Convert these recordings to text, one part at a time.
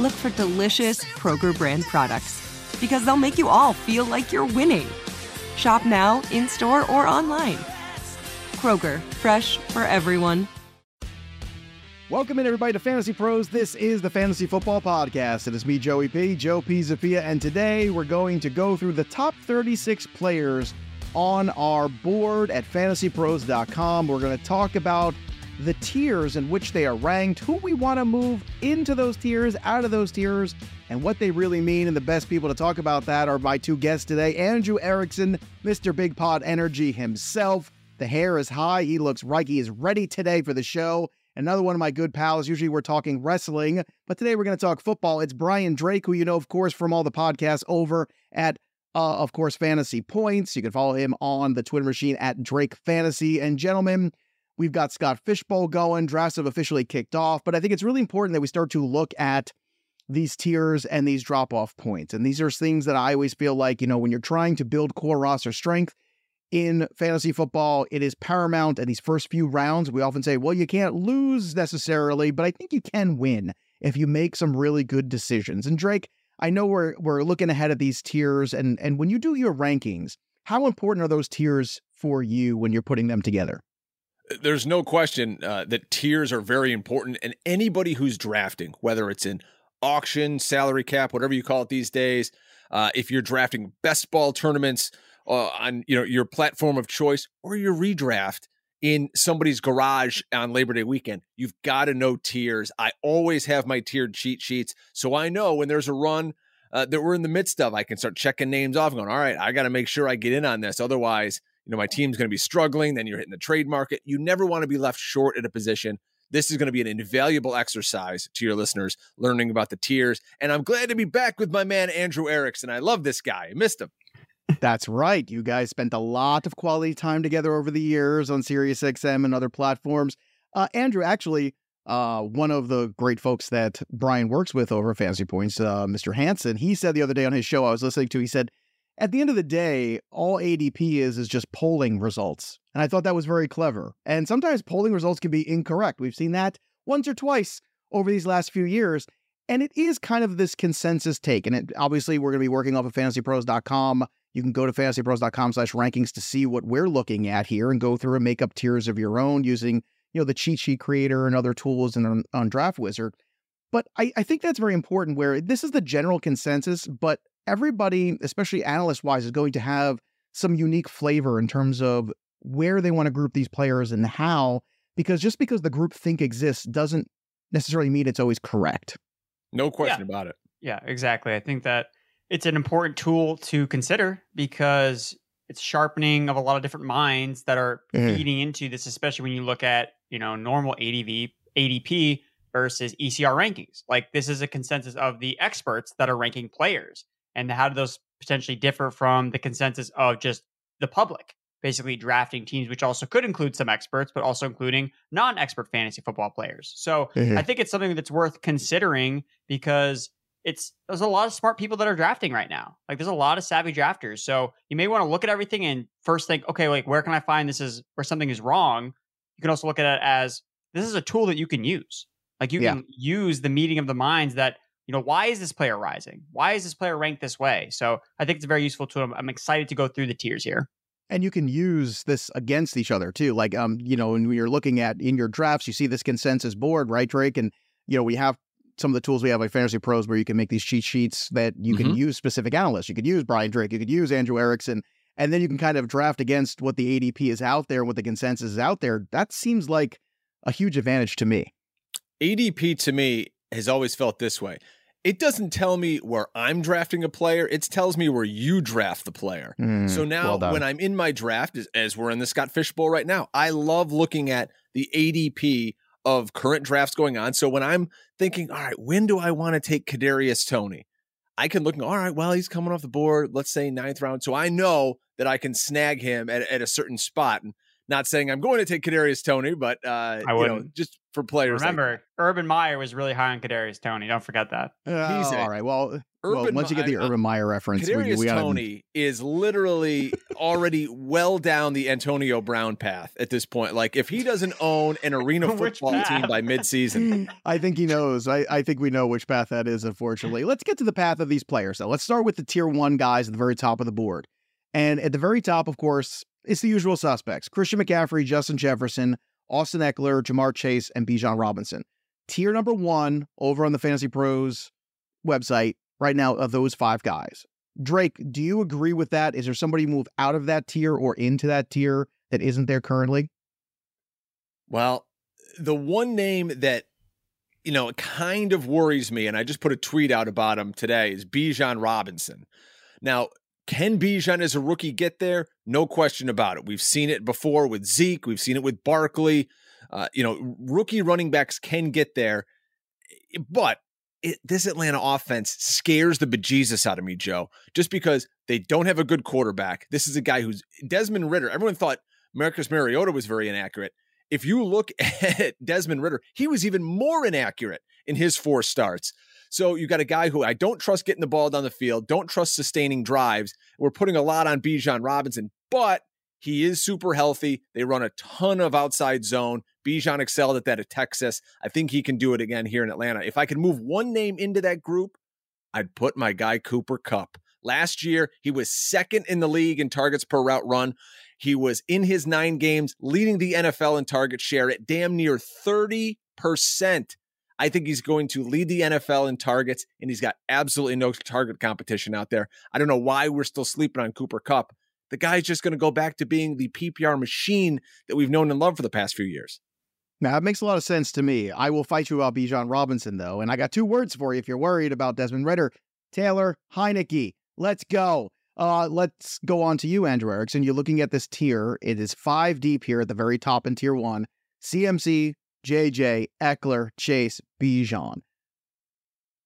look for delicious Kroger brand products because they'll make you all feel like you're winning. Shop now, in store, or online. Kroger, fresh for everyone. Welcome in, everybody, to Fantasy Pros. This is the Fantasy Football Podcast. It is me, Joey P, Joe Pisapia, and today we're going to go through the top 36 players on our board at fantasypros.com. We're going to talk about the tiers in which they are ranked, who we want to move into those tiers, out of those tiers, and what they really mean. And the best people to talk about that are my two guests today Andrew Erickson, Mr. Big Pod Energy himself. The hair is high. He looks right. He is ready today for the show. Another one of my good pals. Usually we're talking wrestling, but today we're going to talk football. It's Brian Drake, who you know, of course, from all the podcasts over at, uh, of course, Fantasy Points. You can follow him on the Twitter machine at Drake Fantasy. And gentlemen, we've got Scott Fish Bowl going. Drafts have officially kicked off, but I think it's really important that we start to look at these tiers and these drop off points. And these are things that I always feel like, you know, when you're trying to build core roster strength, in fantasy football, it is paramount in these first few rounds. We often say, well, you can't lose necessarily, but I think you can win if you make some really good decisions. And Drake, I know we're we're looking ahead at these tiers, and and when you do your rankings, how important are those tiers for you when you're putting them together? There's no question uh, that tiers are very important, and anybody who's drafting, whether it's in auction, salary cap, whatever you call it these days, uh, if you're drafting best ball tournaments uh, on you know your platform of choice or your redraft in somebody's garage on Labor Day weekend. You've got to know tiers. I always have my tiered cheat sheets, so I know when there's a run uh, that we're in the midst of, I can start checking names off, going, all right, I got to make sure I get in on this. Otherwise, you know, my team's going to be struggling. Then you're hitting the trade market. You never want to be left short at a position. This is going to be an invaluable exercise to your listeners learning about the tiers. And I'm glad to be back with my man, Andrew Erickson. I love this guy. I missed him. That's right. You guys spent a lot of quality time together over the years on SiriusXM and other platforms. Uh, Andrew, actually, uh, one of the great folks that Brian works with over Fantasy Points, uh, Mr. Hansen, he said the other day on his show I was listening to, he said, at the end of the day, all ADP is is just polling results. And I thought that was very clever. And sometimes polling results can be incorrect. We've seen that once or twice over these last few years. And it is kind of this consensus take. And it, obviously, we're going to be working off of fantasypros.com you can go to fantasypros.com slash rankings to see what we're looking at here and go through and make up tiers of your own using, you know, the cheat sheet creator and other tools and on, on Draft Wizard. But I, I think that's very important where this is the general consensus, but everybody, especially analyst wise, is going to have some unique flavor in terms of where they want to group these players and how, because just because the group think exists doesn't necessarily mean it's always correct. No question yeah. about it. Yeah, exactly. I think that it's an important tool to consider because it's sharpening of a lot of different minds that are mm-hmm. feeding into this, especially when you look at, you know, normal ADV, ADP versus ECR rankings. Like this is a consensus of the experts that are ranking players. And how do those potentially differ from the consensus of just the public? Basically, drafting teams, which also could include some experts, but also including non expert fantasy football players. So mm-hmm. I think it's something that's worth considering because it's there's a lot of smart people that are drafting right now. Like there's a lot of savvy drafters. So you may want to look at everything and first think, okay, like where can I find this is where something is wrong? You can also look at it as this is a tool that you can use. Like you yeah. can use the meeting of the minds that, you know, why is this player rising? Why is this player ranked this way? So I think it's a very useful tool. I'm excited to go through the tiers here. And you can use this against each other too. Like um, you know, when you're looking at in your drafts, you see this consensus board, right, Drake? And you know, we have some of the tools we have like Fantasy Pros where you can make these cheat sheets that you can mm-hmm. use specific analysts. You could use Brian Drake, you could use Andrew Erickson, and then you can kind of draft against what the ADP is out there, what the consensus is out there. That seems like a huge advantage to me. ADP to me has always felt this way. It doesn't tell me where I'm drafting a player. It tells me where you draft the player. Mm, so now well when I'm in my draft, as, as we're in the Scott Fish Bowl right now, I love looking at the ADP of current drafts going on. So when I'm thinking, all right, when do I want to take Kadarius Toney? I can look, all right, well, he's coming off the board, let's say ninth round. So I know that I can snag him at, at a certain spot. And not saying I'm going to take Kadarius Toney, but uh, I would you know, just for players. Remember, like Urban Meyer was really high on Kadarius Toney. Don't forget that. Uh, He's all right. Well, Urban, well, once you get the Urban Meyer reference, Kadarius we, we Toney is literally already well down the Antonio Brown path at this point. Like if he doesn't own an arena football team by midseason, I think he knows. I, I think we know which path that is. Unfortunately, let's get to the path of these players. So let's start with the tier one guys at the very top of the board. And at the very top, of course, it's the usual suspects Christian McCaffrey, Justin Jefferson, Austin Ekeler, Ja'Marr Chase, and Bijan Robinson. Tier number one over on the Fantasy Pros website right now of those five guys. Drake, do you agree with that? Is there somebody move out of that tier or into that tier that isn't there currently? Well, the one name that you know kind of worries me, and I just put a tweet out about him today, is Bijan Robinson. Now, can Bijan as a rookie get there? No question about it. We've seen it before with Zeke. We've seen it with Barkley. Uh, you know, rookie running backs can get there, but it, this Atlanta offense scares the bejesus out of me, Joe, just because they don't have a good quarterback. This is a guy who's Desmond Ridder. Everyone thought Marcus Mariota was very inaccurate. If you look at Desmond Ridder, he was even more inaccurate in his four starts. So you got a guy who I don't trust getting the ball down the field, don't trust sustaining drives. We're putting a lot on Bijan Robinson, but he is super healthy. They run a ton of outside zone. Bijan excelled at that at Texas. I think he can do it again here in Atlanta. If I could move one name into that group, I'd put my guy Cooper Kupp. Last year, he was second in the league in targets per route run. He was in his nine games leading the NFL in target share at damn near 30%. I think he's going to lead the NFL in targets, and he's got absolutely no target competition out there. I don't know why we're still sleeping on Cooper Kupp. The guy's just going to go back to being the PPR machine that we've known and loved for the past few years. Now, it makes a lot of sense to me. I will fight you about Bijan Robinson, though, and I got two words for you if you're worried about Desmond Ridder. Taylor Heinicke. Let's go. Uh, let's go on to you, Andrew Erickson. You're looking at this tier. It is five deep here at the very top in tier one. CMC, JJ, Ekeler, Chase, Bijan.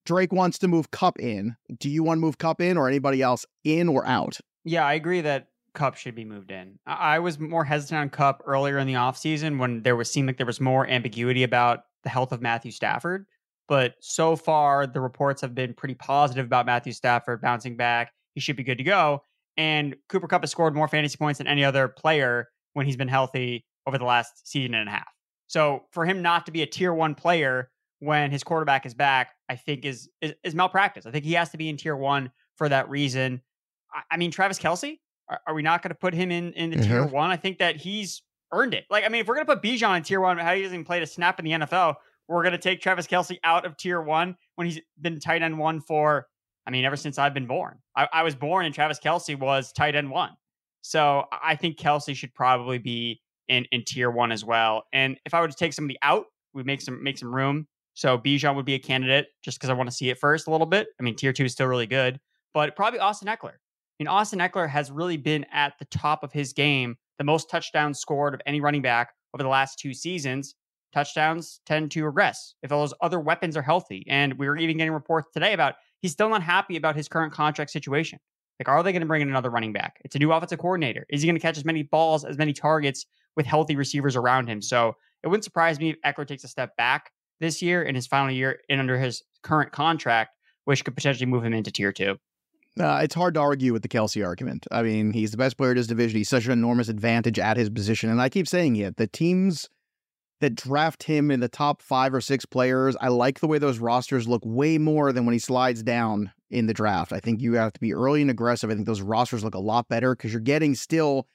Drake wants to move Kupp in. Do you want to move Kupp in or anybody else in or out? Yeah, I agree that Kupp should be moved in. I, was more hesitant on Kupp earlier in the offseason when there was seemed like there was more ambiguity about the health of Matthew Stafford. But so far, the reports have been pretty positive about Matthew Stafford bouncing back. He should be good to go. And Cooper Kupp has scored more fantasy points than any other player when he's been healthy over the last season and a half. So for him not to be a tier one player when his quarterback is back, I think is is, is malpractice. I think he has to be in tier one for that reason. I, I mean, Travis Kelce, are, are we not going to put him in in the mm-hmm. tier one? I think that he's earned it. Like, I mean, if we're going to put Bijan in tier one, how he doesn't play a snap in the NFL, we're going to take Travis Kelce out of tier one when he's been tight end one for, I mean, ever since I've been born. I, I was born and Travis Kelce was tight end one. So I think Kelce should probably be in, in tier one as well. And if I were to take somebody out, we make some make some room. So Bijan would be a candidate just because I want to see it first a little bit. I mean, tier two is still really good, but probably Austin Ekeler. I mean, Austin Ekeler has really been at the top of his game, the most touchdowns scored of any running back over the last two seasons. Touchdowns tend to regress if all those other weapons are healthy. And we were even getting reports today about he's still not happy about his current contract situation. Like, are they going to bring in another running back? It's a new offensive coordinator. Is he going to catch as many balls, as many targets with healthy receivers around him? So it wouldn't surprise me if Ekeler takes a step back this year in his final year and under his current contract, which could potentially move him into tier two. Uh, it's hard to argue with the Kelce argument. I mean, he's the best player in his division. He's such an enormous advantage at his position. And I keep saying it. The teams that draft him in the top five or six players, I like the way those rosters look way more than when he slides down in the draft. I think you have to be early and aggressive. I think those rosters look a lot better because you're getting still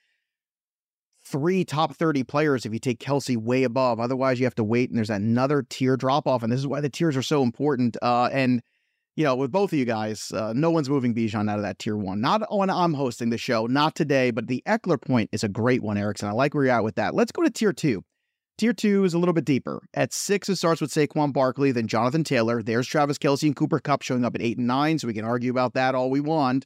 three top 30 players if you take Kelce way above. Otherwise, you have to wait, and there's another tier drop off. And this is why the tiers are so important. Uh, and, you know, with both of you guys, uh, no one's moving Bijan out of that tier one. Not when I'm hosting the show, not today, but the Ekeler point is a great one, Erickson. I like where you're at with that. Let's go to tier two. Tier two is a little bit deeper. At six, it starts with Saquon Barkley, then Jonathan Taylor. There's Travis Kelce and Cooper Kupp showing up at eight and nine, so we can argue about that all we want.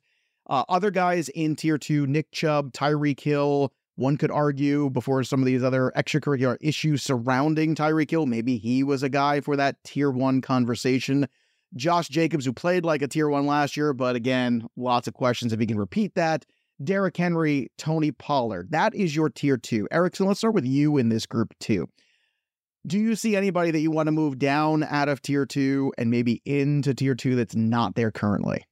Uh, other guys in tier two, Nick Chubb, Tyreek Hill. One could argue before some of these other extracurricular issues surrounding Tyreek Hill, maybe he was a guy for that tier one conversation. Josh Jacobs, who played like a tier one last year, but again, lots of questions if he can repeat that. Derrick Henry, Tony Pollard. That is your tier two. Erickson, let's start with you in this group too. Do you see anybody that you want to move down out of tier two and maybe into tier two that's not there currently?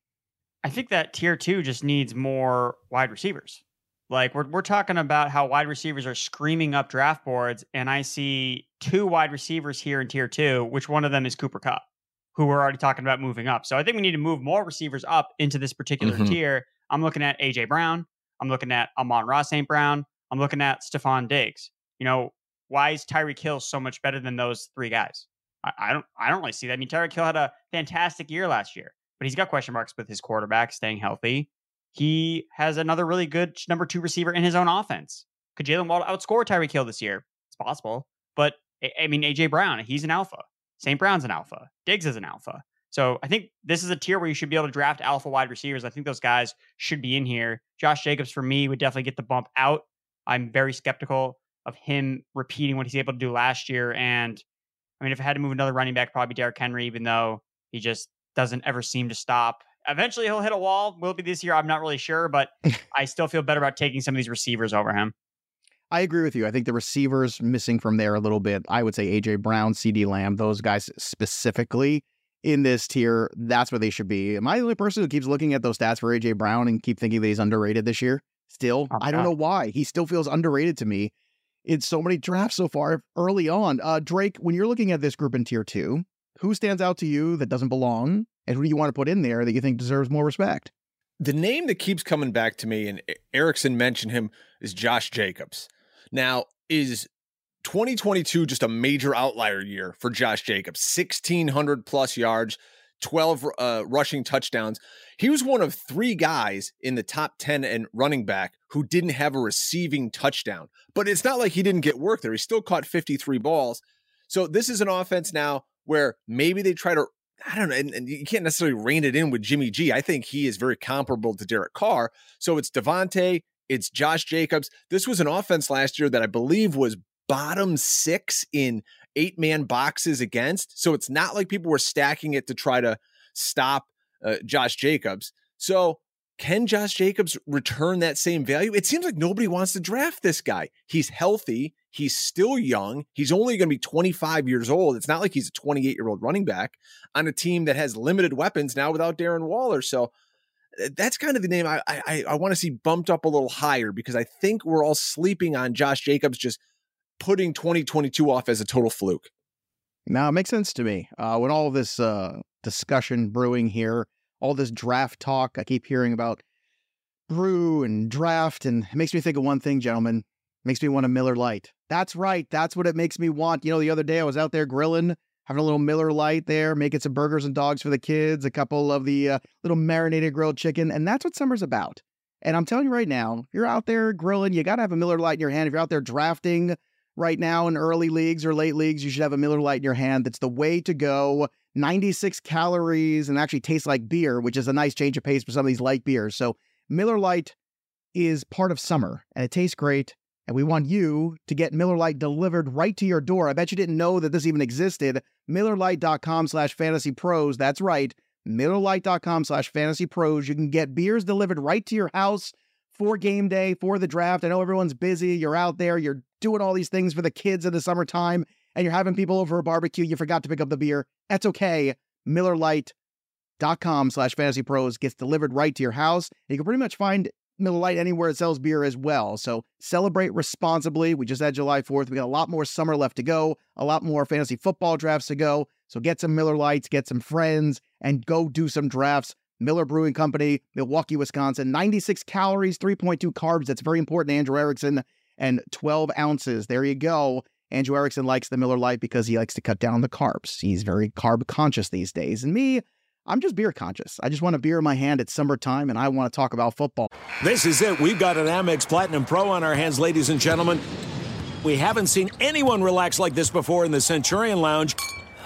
I think that tier two just needs more wide receivers. Like we're we're talking about how wide receivers are screaming up draft boards, and I see two wide receivers here in tier two, which one of them is Cooper Kupp, who we're already talking about moving up. So I think we need to move more receivers up into this particular mm-hmm. tier. I'm looking at AJ Brown. I'm looking at Amon-Ra St. Brown. I'm looking at Stefon Diggs. You know, why is Tyreek Hill so much better than those three guys? I, I don't I don't really see that. I mean, Tyreek Hill had a fantastic year last year but he's got question marks with his quarterback staying healthy. He has another really good number two receiver in his own offense. Could Jaylen Waddle outscore Tyreek Hill this year? It's possible. But I mean, AJ Brown, he's an alpha. St. Brown's an alpha. Diggs is an alpha. So I think this is a tier where you should be able to draft alpha wide receivers. I think those guys should be in here. Josh Jacobs, for me, would definitely get the bump out. I'm very skeptical of him repeating what he's able to do last year. And I mean, if I had to move another running back, probably Derrick Henry, even though he just doesn't ever seem to stop. Eventually, he'll hit a wall. Will be this year? I'm not really sure, but I still feel better about taking some of these receivers over him. I agree with you. I think the receivers missing from there a little bit. I would say AJ Brown, CeeDee Lamb, those guys specifically in this tier, that's where they should be. Am I the only person who keeps looking at those stats for AJ Brown and keep thinking that he's underrated this year? Still, oh, I don't know why. He still feels underrated to me in so many drafts so far early on. Uh, Drake, when you're looking at this group in tier two, who stands out to you that doesn't belong? And who do you want to put in there that you think deserves more respect? The name that keeps coming back to me, and Erickson mentioned him, is Josh Jacobs. Now, is 2022 just a major outlier year for Josh Jacobs? 1,600 plus yards, 12 uh, rushing touchdowns. He was one of three guys in the top 10 and running back who didn't have a receiving touchdown. But it's not like he didn't get work there. He still caught 53 balls. So this is an offense now where maybe they try to I don't know, and, and, you can't necessarily rein it in with Jimmy G. I think he is very comparable to Derek Carr. So it's Davante, it's Josh Jacobs. This was an offense last year that I believe was bottom six in eight man boxes against. So it's not like people were stacking it to try to stop uh, Josh Jacobs. So can Josh Jacobs return that same value? It seems like nobody wants to draft this guy. He's healthy. He's still young. He's only going to be 25 years old. It's not like he's a 28 year old running back on a team that has limited weapons now without Darren Waller. So uh, that's kind of the name I I, I want to see bumped up a little higher because I think we're all sleeping on Josh Jacobs just putting 2022 off as a total fluke. Now it makes sense to me. Uh, when all this uh, discussion brewing here, all this draft talk. I keep hearing about brew and draft, and it makes me think of one thing, gentlemen. It makes me want a Miller Lite. That's right. That's what it makes me want. You know, the other day I was out there grilling, having a little Miller Lite there, making some burgers and dogs for the kids, a couple of the uh, little marinated grilled chicken, and that's what summer's about. And I'm telling you right now, if you're out there grilling, you got to have a Miller Lite in your hand. If you're out there drafting right now in early leagues or late leagues, you should have a Miller Lite in your hand. That's the way to go. 96 calories and actually tastes like beer, which is a nice change of pace for some of these light beers. So Miller Lite is part of summer and it tastes great. And we want you to get Miller Lite delivered right to your door. I bet you didn't know that this even existed. MillerLite.com slash fantasy pros. That's right. MillerLite.com slash fantasy pros. You can get beers delivered right to your house for game day, for the draft. I know everyone's busy. You're out there, you're doing all these things for the kids in the summertime and you're having people over a barbecue, you forgot to pick up the beer. That's okay. MillerLite.com slash fantasy pros gets delivered right to your house. You can pretty much find Miller Lite anywhere it sells beer as well. So celebrate responsibly. We just had July 4th. We got a lot more summer left to go, a lot more fantasy football drafts to go. So get some Miller Lites, get some friends, and go do some drafts. Miller Brewing Company, Milwaukee, Wisconsin. 96 calories, 3.2 carbs. That's very important, Andrew Erickson. and 12 ounces. There you go. Andrew Erickson likes the Miller Lite because he likes to cut down the carbs. He's very carb conscious these days. And me, I'm just beer conscious. I just want a beer in my hand. It's summertime and I want to talk about football. This is it. We've got an Amex Platinum Pro on our hands, ladies and gentlemen. We haven't seen anyone relax like this before in the Centurion Lounge.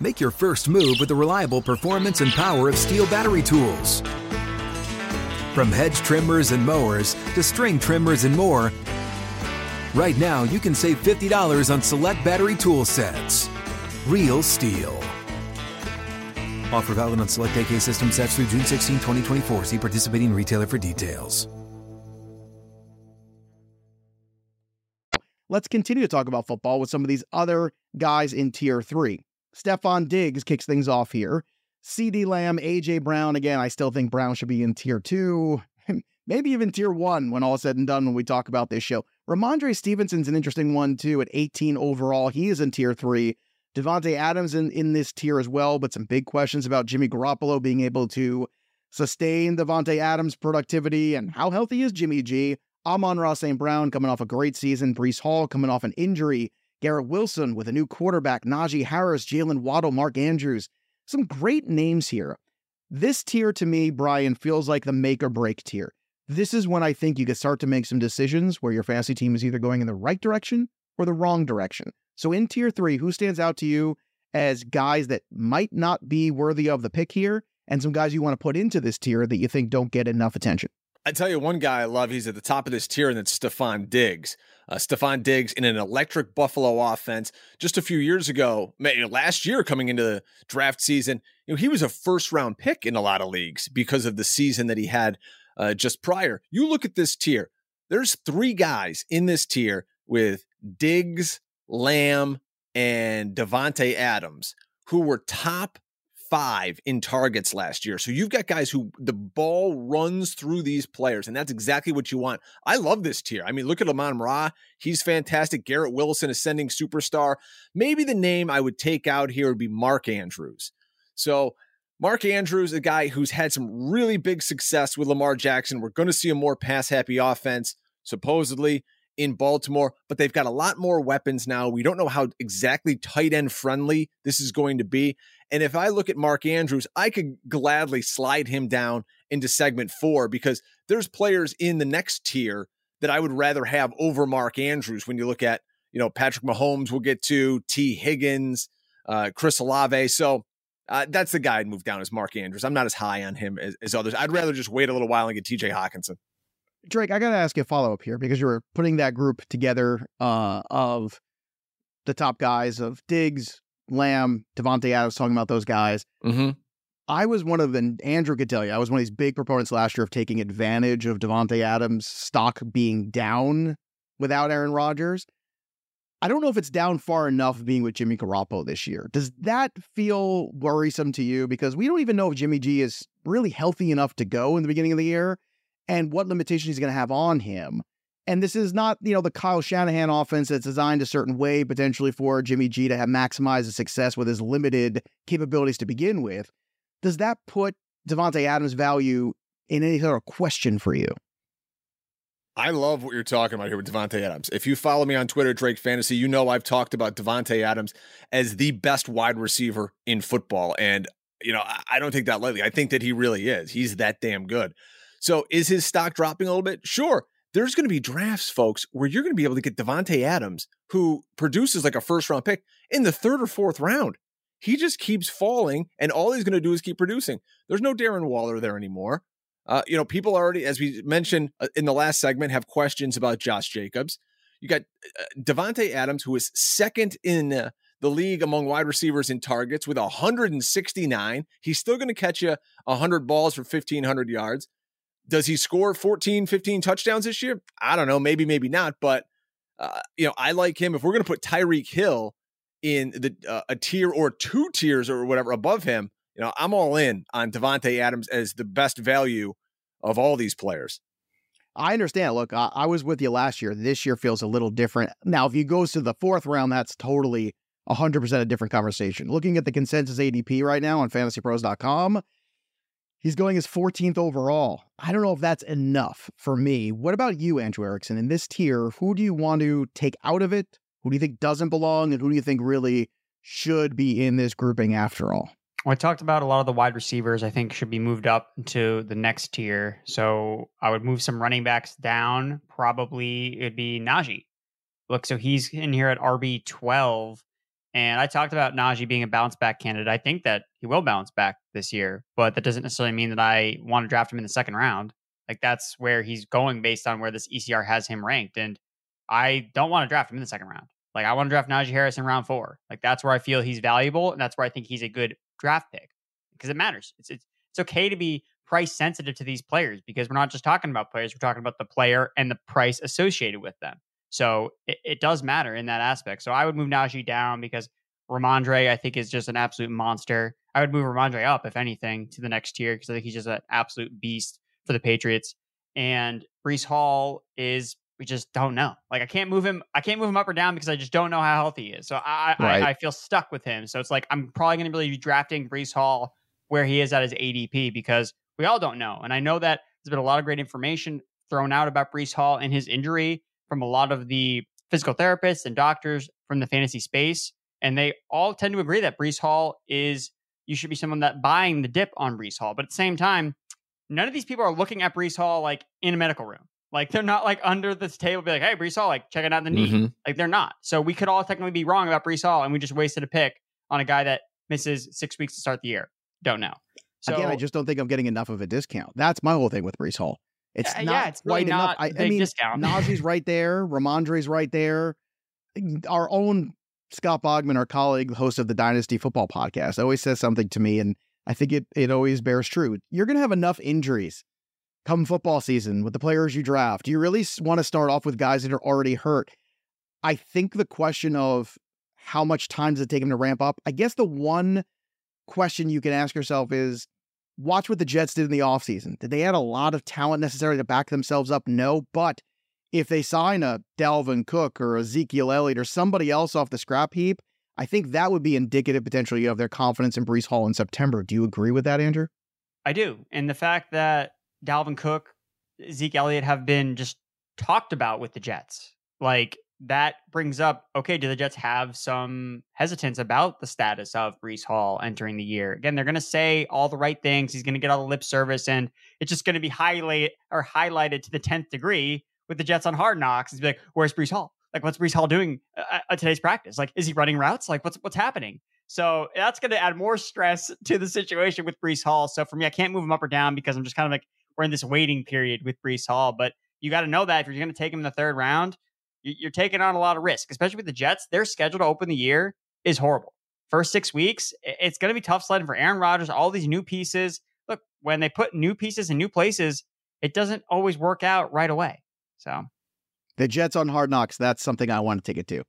Make your first move with the reliable performance and power of STIHL battery tools. From hedge trimmers and mowers to string trimmers and more, right now you can save $50 on select battery tool sets. Real STIHL. Offer valid on select AK system sets through June 16, 2024. See participating retailer for details. Let's continue to talk about football with some of these other guys in tier three. Stefon Diggs kicks things off here. CeeDee Lamb, AJ Brown. Again, I still think Brown should be in tier two, maybe even tier one when all said and done when we talk about this show. Rhamondre Stevenson's an interesting one too at 18 overall. He is in tier three. Davante Adams in, in this tier as well, but some big questions about Jimmy Garoppolo being able to sustain Davante Adams' productivity and how healthy is Jimmy G. Amon-Ra St. Brown coming off a great season. Breece Hall coming off an injury. Garrett Wilson with a new quarterback. Najee Harris, Jaylen Waddle, Mark Andrews. Some great names here. This tier to me, Brian, feels like the make or break tier. This is when I think you can start to make some decisions where your fantasy team is either going in the right direction or the wrong direction. So in tier three, who stands out to you as guys that might not be worthy of the pick here, and some guys you want to put into this tier that you think don't get enough attention? I tell you, one guy I love, he's at the top of this tier, and it's Stefon Diggs. Uh, Stefon Diggs in an electric Buffalo offense. Just a few years ago, last year coming into the draft season, you know, he was a first round pick in a lot of leagues because of the season that he had uh, just prior. You look at this tier, there's three guys in this tier with Diggs, Lamb, and Davante Adams who were top five in targets last year. So you've got guys who the ball runs through these players, and that's exactly what you want. I love this tier. I mean, look at Amon Ra. He's fantastic. Garrett Wilson, ascending superstar. Maybe the name I would take out here would be Mark Andrews. So Mark Andrews, a guy who's had some really big success with Lamar Jackson. We're going to see a more pass happy offense, supposedly in Baltimore, but they've got a lot more weapons now. We don't know how exactly tight end friendly this is going to be. And if I look at Mark Andrews, I could gladly slide him down into segment four because there's players in the next tier that I would rather have over Mark Andrews when you look at, you know, Patrick Mahomes, we'll get to Tee Higgins, uh, Chris Olave. So uh, that's the guy I'd move down as Mark Andrews. I'm not as high on him as, as others. I'd rather just wait a little while and get TJ Hockenson. Drake, I got to ask you a follow up here because you were putting that group together uh, of the top guys of Diggs, Lamb, Davante Adams, talking about those guys. Mm-hmm. I was one of the, Andrew could tell you, I was one of these big proponents last year of taking advantage of Devontae Adams' stock being down without Aaron Rodgers. I don't know if it's down far enough being with Jimmy Garoppolo this year. Does that feel worrisome to you? Because we don't even know if Jimmy G is really healthy enough to go in the beginning of the year and what limitations he's going to have on him. And this is not, you know, the Kyle Shanahan offense that's designed a certain way potentially for Jimmy G to have maximized the success with his limited capabilities to begin with. Does that put Davante Adams' value in any sort of question for you? I love what you're talking about here with Davante Adams. If you follow me on Twitter, Drake Fantasy, you know I've talked about Davante Adams as the best wide receiver in football, and you know I don't take that lightly. I think that he really is. He's that damn good. So is his stock dropping a little bit? Sure. There's going to be drafts, folks, where you're going to be able to get Davante Adams, who produces like a first round pick in the third or fourth round. He just keeps falling, and all he's going to do is keep producing. There's no Darren Waller there anymore. Uh, you know, people already, as we mentioned uh, in the last segment, have questions about Josh Jacobs. You got uh, Davante Adams, who is second in uh, the league among wide receivers in targets with 169. He's still going to catch you 100 balls for 1,500 yards. Does he score 14, 15 touchdowns this year? I don't know. Maybe, maybe not. But, uh, you know, I like him. If we're going to put Tyreek Hill in the uh, a tier or two tiers or whatever above him, you know, I'm all in on Davante Adams as the best value of all these players. I understand. Look, I, I, was with you last year. This year feels a little different. Now, if he goes to the fourth round, that's totally 100% a different conversation. Looking at the consensus ADP right now on fantasypros.com, he's going as 14th overall. I don't know if that's enough for me. What about you, Andrew Erickson? In this tier, who do you want to take out of it? Who do you think doesn't belong? And who do you think really should be in this grouping after all? I talked about a lot of the wide receivers I think should be moved up to the next tier. So I would move some running backs down. Probably it'd be Najee. Look, so he's in here at RB 12. And I talked about Najee being a bounce back candidate. I think that he will bounce back this year, but that doesn't necessarily mean that I want to draft him in the second round. Like that's where he's going based on where this ECR has him ranked. And I don't want to draft him in the second round. Like I want to draft Najee Harris in round four. Like that's where I feel he's valuable, and that's where I think he's a good draft pick because it matters. It's, it's it's okay to be price sensitive to these players because we're not just talking about players, we're talking about the player and the price associated with them. So it, it does matter in that aspect. So I would move Najee down because Rhamondre, I think, is just an absolute monster. I would move Rhamondre up, if anything, to the next tier because I think he's just an absolute beast for the Patriots. And Breece Hall is we just don't know. Like I can't move him. I can't move him up or down because I just don't know how healthy he is. So I right. I, I, feel stuck with him. So it's like I'm probably going to really be drafting Breece Hall where he is at his ADP because we all don't know. And I know that there's been a lot of great information thrown out about Breece Hall and his injury from a lot of the physical therapists and doctors from the fantasy space, and they all tend to agree that Breece Hall is you should be someone that buying the dip on Breece Hall. But at the same time, none of these people are looking at Breece Hall like in a medical room. Like they're not like under this table, be like, "Hey, Breece Hall, like checking out the knee." Mm-hmm. Like they're not. So we could all technically be wrong about Breece Hall, and we just wasted a pick on a guy that misses six weeks to start the year. Don't know. So, Again, I just don't think I'm getting enough of a discount. That's my whole thing with Breece Hall. It's uh, not yeah, it's really quite not enough. I, I mean, discount. Najee's right there. Rhamondre's right there. Our own Scott Bogman, our colleague, host of the Dynasty Football Podcast, always says something to me, and I think it it always bears true. You're going to have enough injuries come football season with the players you draft? Do you really want to start off with guys that are already hurt? I think the question of how much time does it take them to ramp up? I guess the one question you can ask yourself is watch what the Jets did in the offseason. Did they add a lot of talent necessary to back themselves up? No, but if they sign a Dalvin Cook or Ezekiel Elliott or somebody else off the scrap heap, I think that would be indicative potentially of their confidence in Breece Hall in September. Do you agree with that, Andrew? I do. And the fact that Dalvin Cook, Zeke Elliott have been just talked about with the Jets. Like that brings up okay, do the Jets have some hesitance about the status of Breece Hall entering the year? Again, they're going to say all the right things. He's going to get all the lip service, and it's just going to be highlight or highlighted to the tenth degree with the Jets on Hard Knocks. He's like, "Where's Breece Hall? Like, what's Breece Hall doing at today's practice? Like, is he running routes? Like, what's what's happening?" So that's going to add more stress to the situation with Breece Hall. So for me, I can't move him up or down because I'm just kind of like we're in this waiting period with Breece Hall. But you got to know that if you're going to take him in the third round, you're taking on a lot of risk, especially with the Jets. Their schedule to open the year is horrible. First six weeks, it's going to be tough sledding for Aaron Rodgers, all these new pieces. Look, when they put new pieces in new places, it doesn't always work out right away. So the Jets on hard knocks, that's something I want to take it to.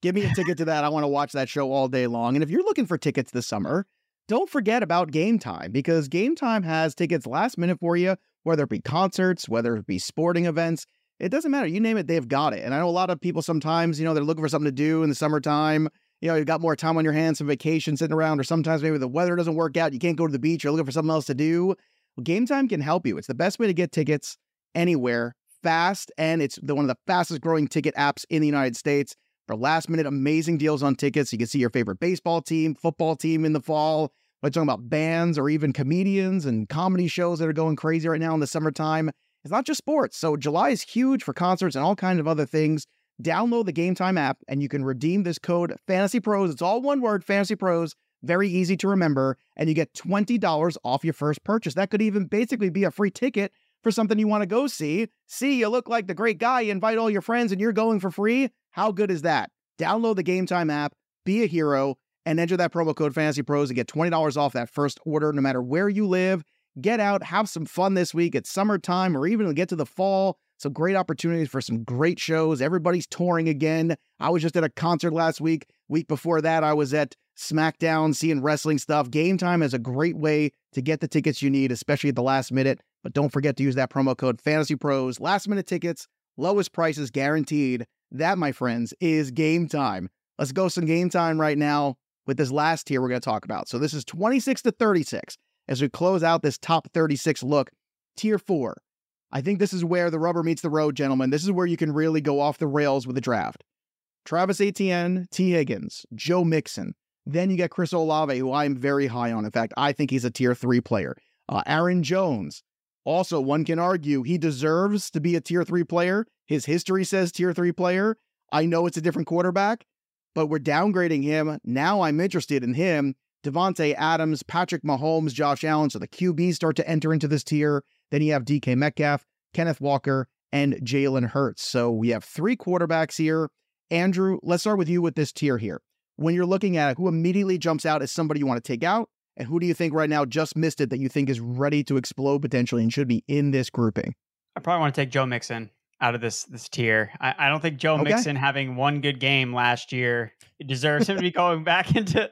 Give me a ticket to that. I want to watch that show all day long. And if you're looking for tickets this summer, don't forget about Game Time because Game Time has tickets last minute for you, whether it be concerts, whether it be sporting events. It doesn't matter. You name it, they've got it. And I know a lot of people sometimes, you know, they're looking for something to do in the summertime. You know, you've got more time on your hands, some vacation sitting around, or sometimes maybe the weather doesn't work out. You can't go to the beach. You're looking for something else to do. Well, Game Time can help you. It's the best way to get tickets anywhere fast, and it's the, one of the fastest growing ticket apps in the United States for last minute amazing deals on tickets. You can see your favorite baseball team, football team in the fall. We're talking about bands or even comedians and comedy shows that are going crazy right now in the summertime. It's not just sports. So July is huge for concerts and all kinds of other things. Download the Game Time app and you can redeem this code Fantasy Pros. It's all one word, Fantasy Pros. Very easy to remember. And you get $20 off your first purchase. That could even basically be a free ticket for something you want to go see. See, you look like the great guy, you invite all your friends, and you're going for free. How good is that? Download the Game Time app, be a hero, and enter that promo code Fantasy Pros to get $20 off that first order, no matter where you live. Get out, have some fun this week. It's summertime, or even get to the fall. Some great opportunities for some great shows. Everybody's touring again. I was just at a concert last week. Week before that, I was at SmackDown seeing wrestling stuff. Game Time is a great way to get the tickets you need, especially at the last minute. But don't forget to use that promo code Fantasy Pros. Last minute tickets, lowest prices guaranteed. That, my friends, is game time. Let's go some game time right now with this last tier we're going to talk about. So this is 26 to 36 as we close out this top 36 look. Tier four. I think this is where the rubber meets the road, gentlemen. This is where you can really go off the rails with the draft. Travis Etienne, Tee Higgins, Joe Mixon. Then you get Chris Olave, who I'm very high on. In fact, I think he's a tier three player. Uh, Aaron Jones, also, one can argue he deserves to be a tier three player. His history says tier three player. I know it's a different quarterback, but we're downgrading him. Now I'm interested in him. Davante Adams, Patrick Mahomes, Josh Allen. So the QBs start to enter into this tier. Then you have DK Metcalf, Kenneth Walker, and Jalen Hurts. So we have three quarterbacks here. Andrew, let's start with you with this tier here. When you're looking at it, who immediately jumps out as somebody you want to take out? And who do you think right now just missed it that you think is ready to explode potentially and should be in this grouping? I probably want to take Joe Mixon out of this this tier. I, I don't think Joe okay. Mixon having one good game last year deserves him to be going back into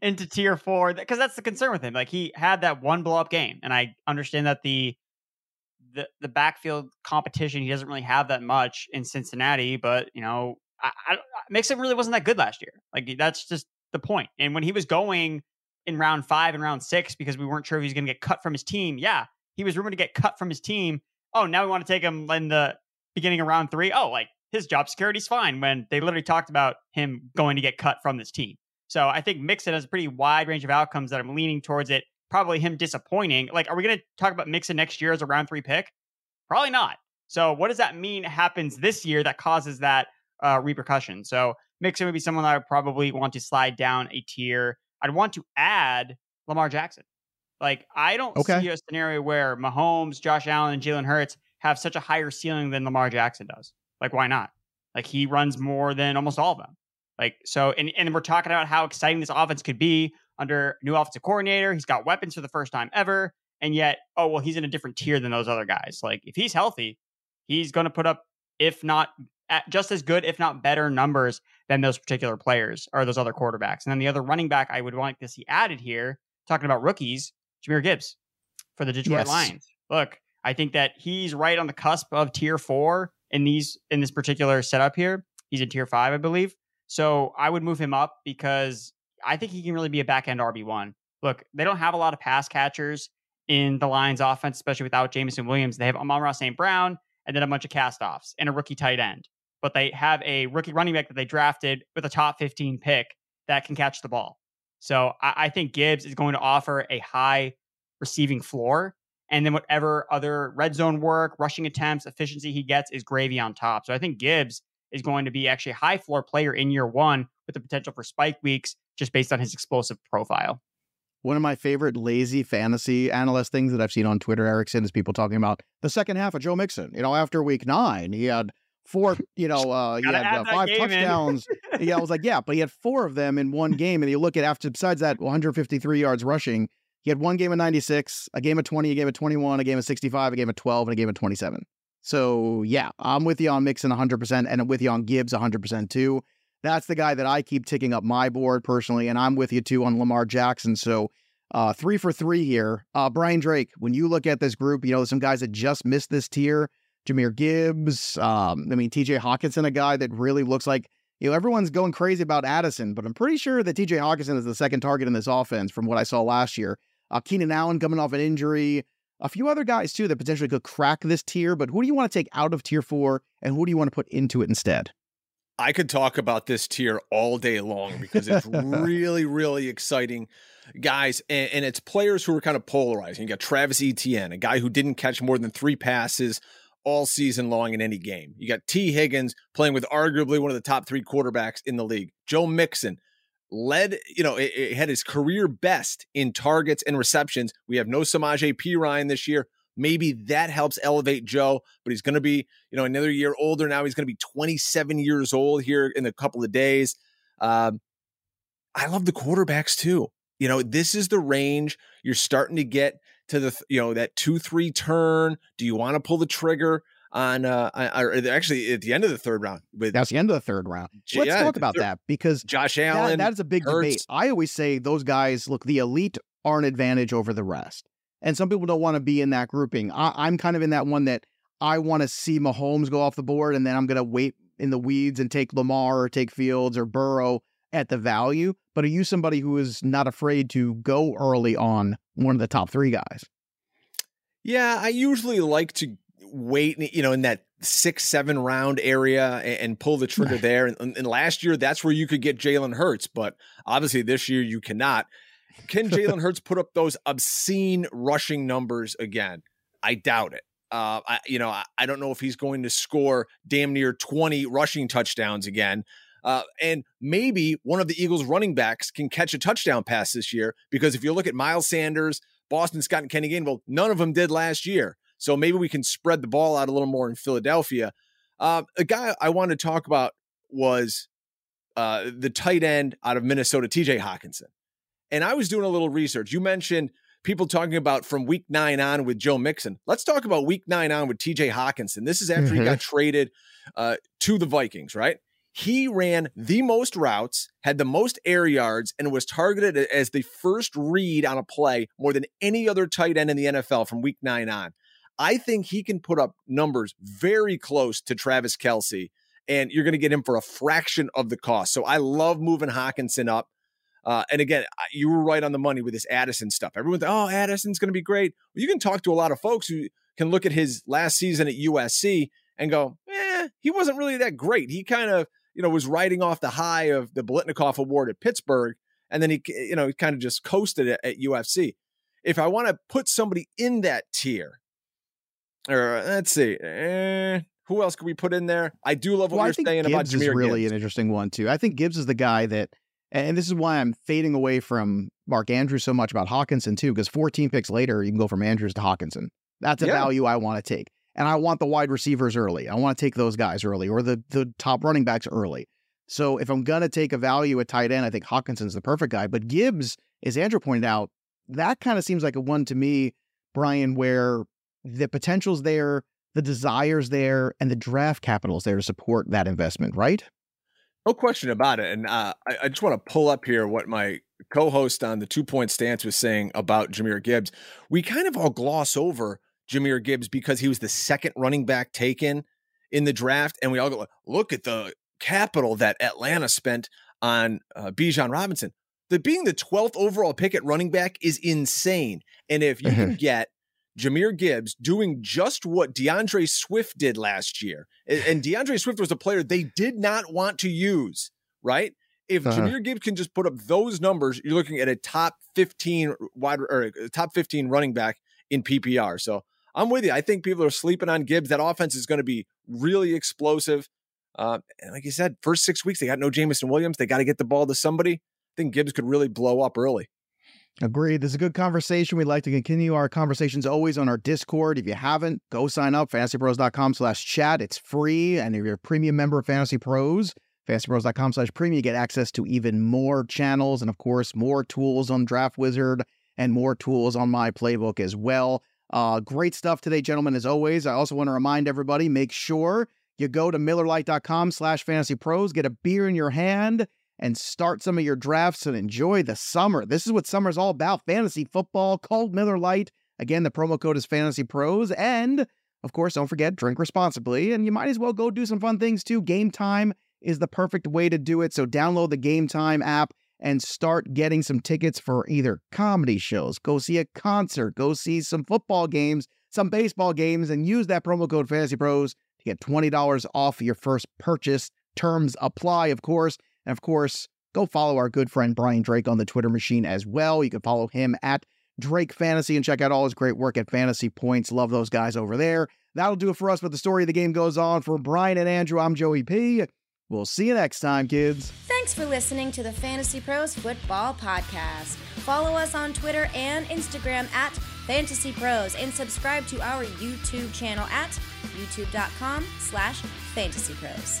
into tier four because that's the concern with him. Like he had that one blow up game, and I understand that the the the backfield competition he doesn't really have that much in Cincinnati, but you know I, I Mixon really wasn't that good last year. Like that's just the point. And when he was going in round five and round six because we weren't sure if he was going to get cut from his team. Yeah, he was rumored to get cut from his team. Oh, now we want to take him in the beginning of round three. Oh, like his job security's fine when they literally talked about him going to get cut from this team. So I think Mixon has a pretty wide range of outcomes that I'm leaning towards it. Probably him disappointing. Like, are we going to talk about Mixon next year as a round three pick? Probably not. So what does that mean happens this year that causes that uh, repercussion? So Mixon would be someone that I would probably want to slide down a tier. I'd want to add Lamar Jackson. Like, I don't okay. see a scenario where Mahomes, Josh Allen, and Jalen Hurts have such a higher ceiling than Lamar Jackson does. Like, why not? Like, he runs more than almost all of them. Like, so, and, and we're talking about how exciting this offense could be under new offensive coordinator. He's got weapons for the first time ever. And yet, oh, well, he's in a different tier than those other guys. Like, if he's healthy, he's going to put up, if not just as good, if not better, numbers than those particular players or those other quarterbacks. And then the other running back I would want to see added here, talking about rookies, Jahmyr Gibbs for the Detroit yes. Lions. Look, I think that he's right on the cusp of tier four in these in this particular setup here. He's in tier five, I believe. So I would move him up because I think he can really be a back end RB one. Look, they don't have a lot of pass catchers in the Lions offense, especially without Jameson Williams. They have Amon-Ra St. Brown and then a bunch of cast offs and a rookie tight end but they have a rookie running back that they drafted with a top 15 pick that can catch the ball. So I, I think Gibbs is going to offer a high receiving floor. And then whatever other red zone work, rushing attempts, efficiency he gets is gravy on top. So I think Gibbs is going to be actually a high floor player in year one with the potential for spike weeks just based on his explosive profile. One of my favorite lazy fantasy analyst things that I've seen on Twitter, Erickson, is people talking about the second half of Joe Mixon. You know, after week nine, he had four, you know, uh, he had uh, five touchdowns. yeah, I was like, yeah, but he had four of them in one game. And you look at after, besides that, 153 yards rushing, he had one game of 96, a game of 20, a game of 21, a game of 65, a game of 12, and a game of 27. So yeah, I'm with you on Mixon 100%, and I'm with you on Gibbs 100% too. That's the guy that I keep ticking up my board personally, and I'm with you too on Lamar Jackson. So uh, three for three here. Uh, Brian Drake, when you look at this group, you know, some guys that just missed this tier. Jahmyr Gibbs, um, I mean, TJ Hockenson, a guy that really looks like, you know, everyone's going crazy about Addison, but I'm pretty sure that TJ Hockenson is the second target in this offense from what I saw last year. Uh, Keenan Allen coming off an injury. A few other guys, too, that potentially could crack this tier, but who do you want to take out of tier four and who do you want to put into it instead? I could talk about this tier all day long because it's really, really exciting, guys. And, and, it's players who are kind of polarizing. You got Travis Etienne, a guy who didn't catch more than three passes all season long in any game. You got Tee Higgins playing with arguably one of the top three quarterbacks in the league. Joe Mixon led, you know, it, it had his career best in targets and receptions. We have no Samaje Perine this year. Maybe that helps elevate Joe, but he's going to be, you know, another year older now. He's going to be 27 years old here in a couple of days. Um, I love the quarterbacks too. You know, this is the range you're starting to get to the, you know, that two, three turn. Do you want to pull the trigger? On uh or actually at the end of the third round with that's the end of the third round let's yeah, talk about that because josh allen that, that is a big Hurts. debate i always say those guys look the elite are an advantage over the rest and some people don't want to be in that grouping. I, am kind of in that one that I want to see Mahomes go off the board, and then I'm going to wait in the weeds and take Lamar or take Fields or Burrow at the value. But are you somebody who is not afraid to go early on one of the top three guys? Yeah, I usually like to wait, you know, in that six, seven round area and, and pull the trigger there. And, and, last year, that's where you could get Jalen Hurts, but obviously this year you cannot. Can Jalen Hurts put up those obscene rushing numbers again? I doubt it. Uh, I, you know, I, I, don't know if he's going to score damn near 20 rushing touchdowns again. Uh, and maybe one of the Eagles running backs can catch a touchdown pass this year because if you look at Miles Sanders, Boston Scott, and Kenny Gainwell, none of them did last year. So maybe we can spread the ball out a little more in Philadelphia. Uh, a guy I wanted to talk about was uh, the tight end out of Minnesota, TJ Hockenson. And I was doing a little research. You mentioned people talking about from week nine on with Joe Mixon. Let's talk about week nine on with TJ Hockenson. This is after mm-hmm. he got traded uh, to the Vikings, right? He ran the most routes, had the most air yards, and was targeted as the first read on a play more than any other tight end in the NFL from week nine on. I think he can put up numbers very close to Travis Kelce, and you're going to get him for a fraction of the cost. So I love moving Hockenson up. Uh, and again, you were right on the money with this Addison stuff. Everyone's, oh, Addison's going to be great. Well, you can talk to a lot of folks who can look at his last season at USC and go, eh, he wasn't really that great. He kind of, you know, was riding off the high of the Biletnikoff Award at Pittsburgh, and then he, you know, he kind of just coasted at, at UFC. If I want to put somebody in that tier, or let's see, eh, who else could we put in there? I do love what well, you're saying Gibbs about Jahmyr is really Gibbs. an interesting one too. I think Gibbs is the guy that and this is why I'm fading away from Mark Andrews so much about Hockenson too, because 14 picks later, you can go from Andrews to Hockenson. That's a yeah. value I want to take. And I want the wide receivers early. I want to take those guys early or the, the top running backs early. So if I'm going to take a value at tight end, I think Hockenson's the perfect guy. But Gibbs, as Andrew pointed out, that kind of seems like a one to me, Brian, where the potential's there, the desire's there, and the draft capital's there to support that investment, right? No question about it. And uh, I, I, just want to pull up here what my co host on the two point stance was saying about Jahmyr Gibbs. We kind of all gloss over Jahmyr Gibbs because he was the second running back taken in the draft. And we all go, look at the capital that Atlanta spent on uh, Bijan Robinson. The being the 12th overall pick at running back is insane. And if you can get Jahmyr Gibbs doing just what DeAndre Swift did last year. And DeAndre Swift was a player they did not want to use, right? If uh-huh. Jahmyr Gibbs can just put up those numbers, you're looking at a top 15 wide or top 15 running back in PPR. So I'm with you. I think people are sleeping on Gibbs. That offense is going to be really explosive. Uh, and like you said, first six weeks, they got no Jameson Williams. They got to get the ball to somebody. I think Gibbs could really blow up early. Agreed. This is a good conversation. We'd like to continue our conversations always on our Discord. If you haven't, go sign up, fantasypros.com slash chat. It's free. And if you're a premium member of Fantasy Pros, fantasypros.com slash premium, you get access to even more channels and, of course, more tools on Draft Wizard and more tools on my playbook as well. Uh, great stuff today, gentlemen, as always. I also want to remind everybody make sure You go to MillerLite.com slash fantasy pros, get a beer in your hand, and start some of your drafts and enjoy the summer. This is what summer's all about fantasy football called Miller Lite. Again, the promo code is Fantasy Pros. And of course, don't forget, drink responsibly. And you might as well go do some fun things too. Game time is the perfect way to do it. So download the Game Time app and start getting some tickets for either comedy shows, go see a concert, go see some football games, some baseball games, and use that promo code Fantasy Pros to get $20 off your first purchase. Terms apply, of course. And of course, go follow our good friend Brian Drake on the Twitter machine as well. You can follow him at Drake Fantasy and check out all his great work at Fantasy Points. Love those guys over there. That'll do it for us, but the story of the game goes on. For Brian and Andrew, I'm Joey P. We'll see you next time, kids. Thanks for listening to the Fantasy Pros Football Podcast. Follow us on Twitter and Instagram at Fantasy Pros and subscribe to our YouTube channel at youtube.com slash fantasy pros.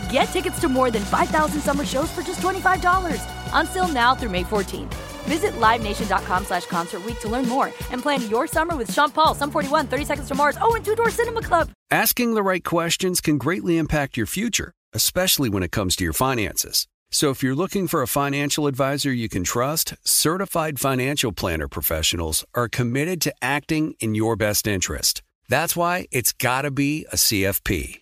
Get tickets to more than 5,000 summer shows for just $25. Until now through May 14th. Visit LiveNation.com slash Concert to learn more and plan your summer with Sean Paul, Sum 41, 30 Seconds to Mars, oh, and Two Door Cinema Club. Asking the right questions can greatly impact your future, especially when it comes to your finances. So if you're looking for a financial advisor you can trust, certified financial planner professionals are committed to acting in your best interest. That's why it's got to be a CFP.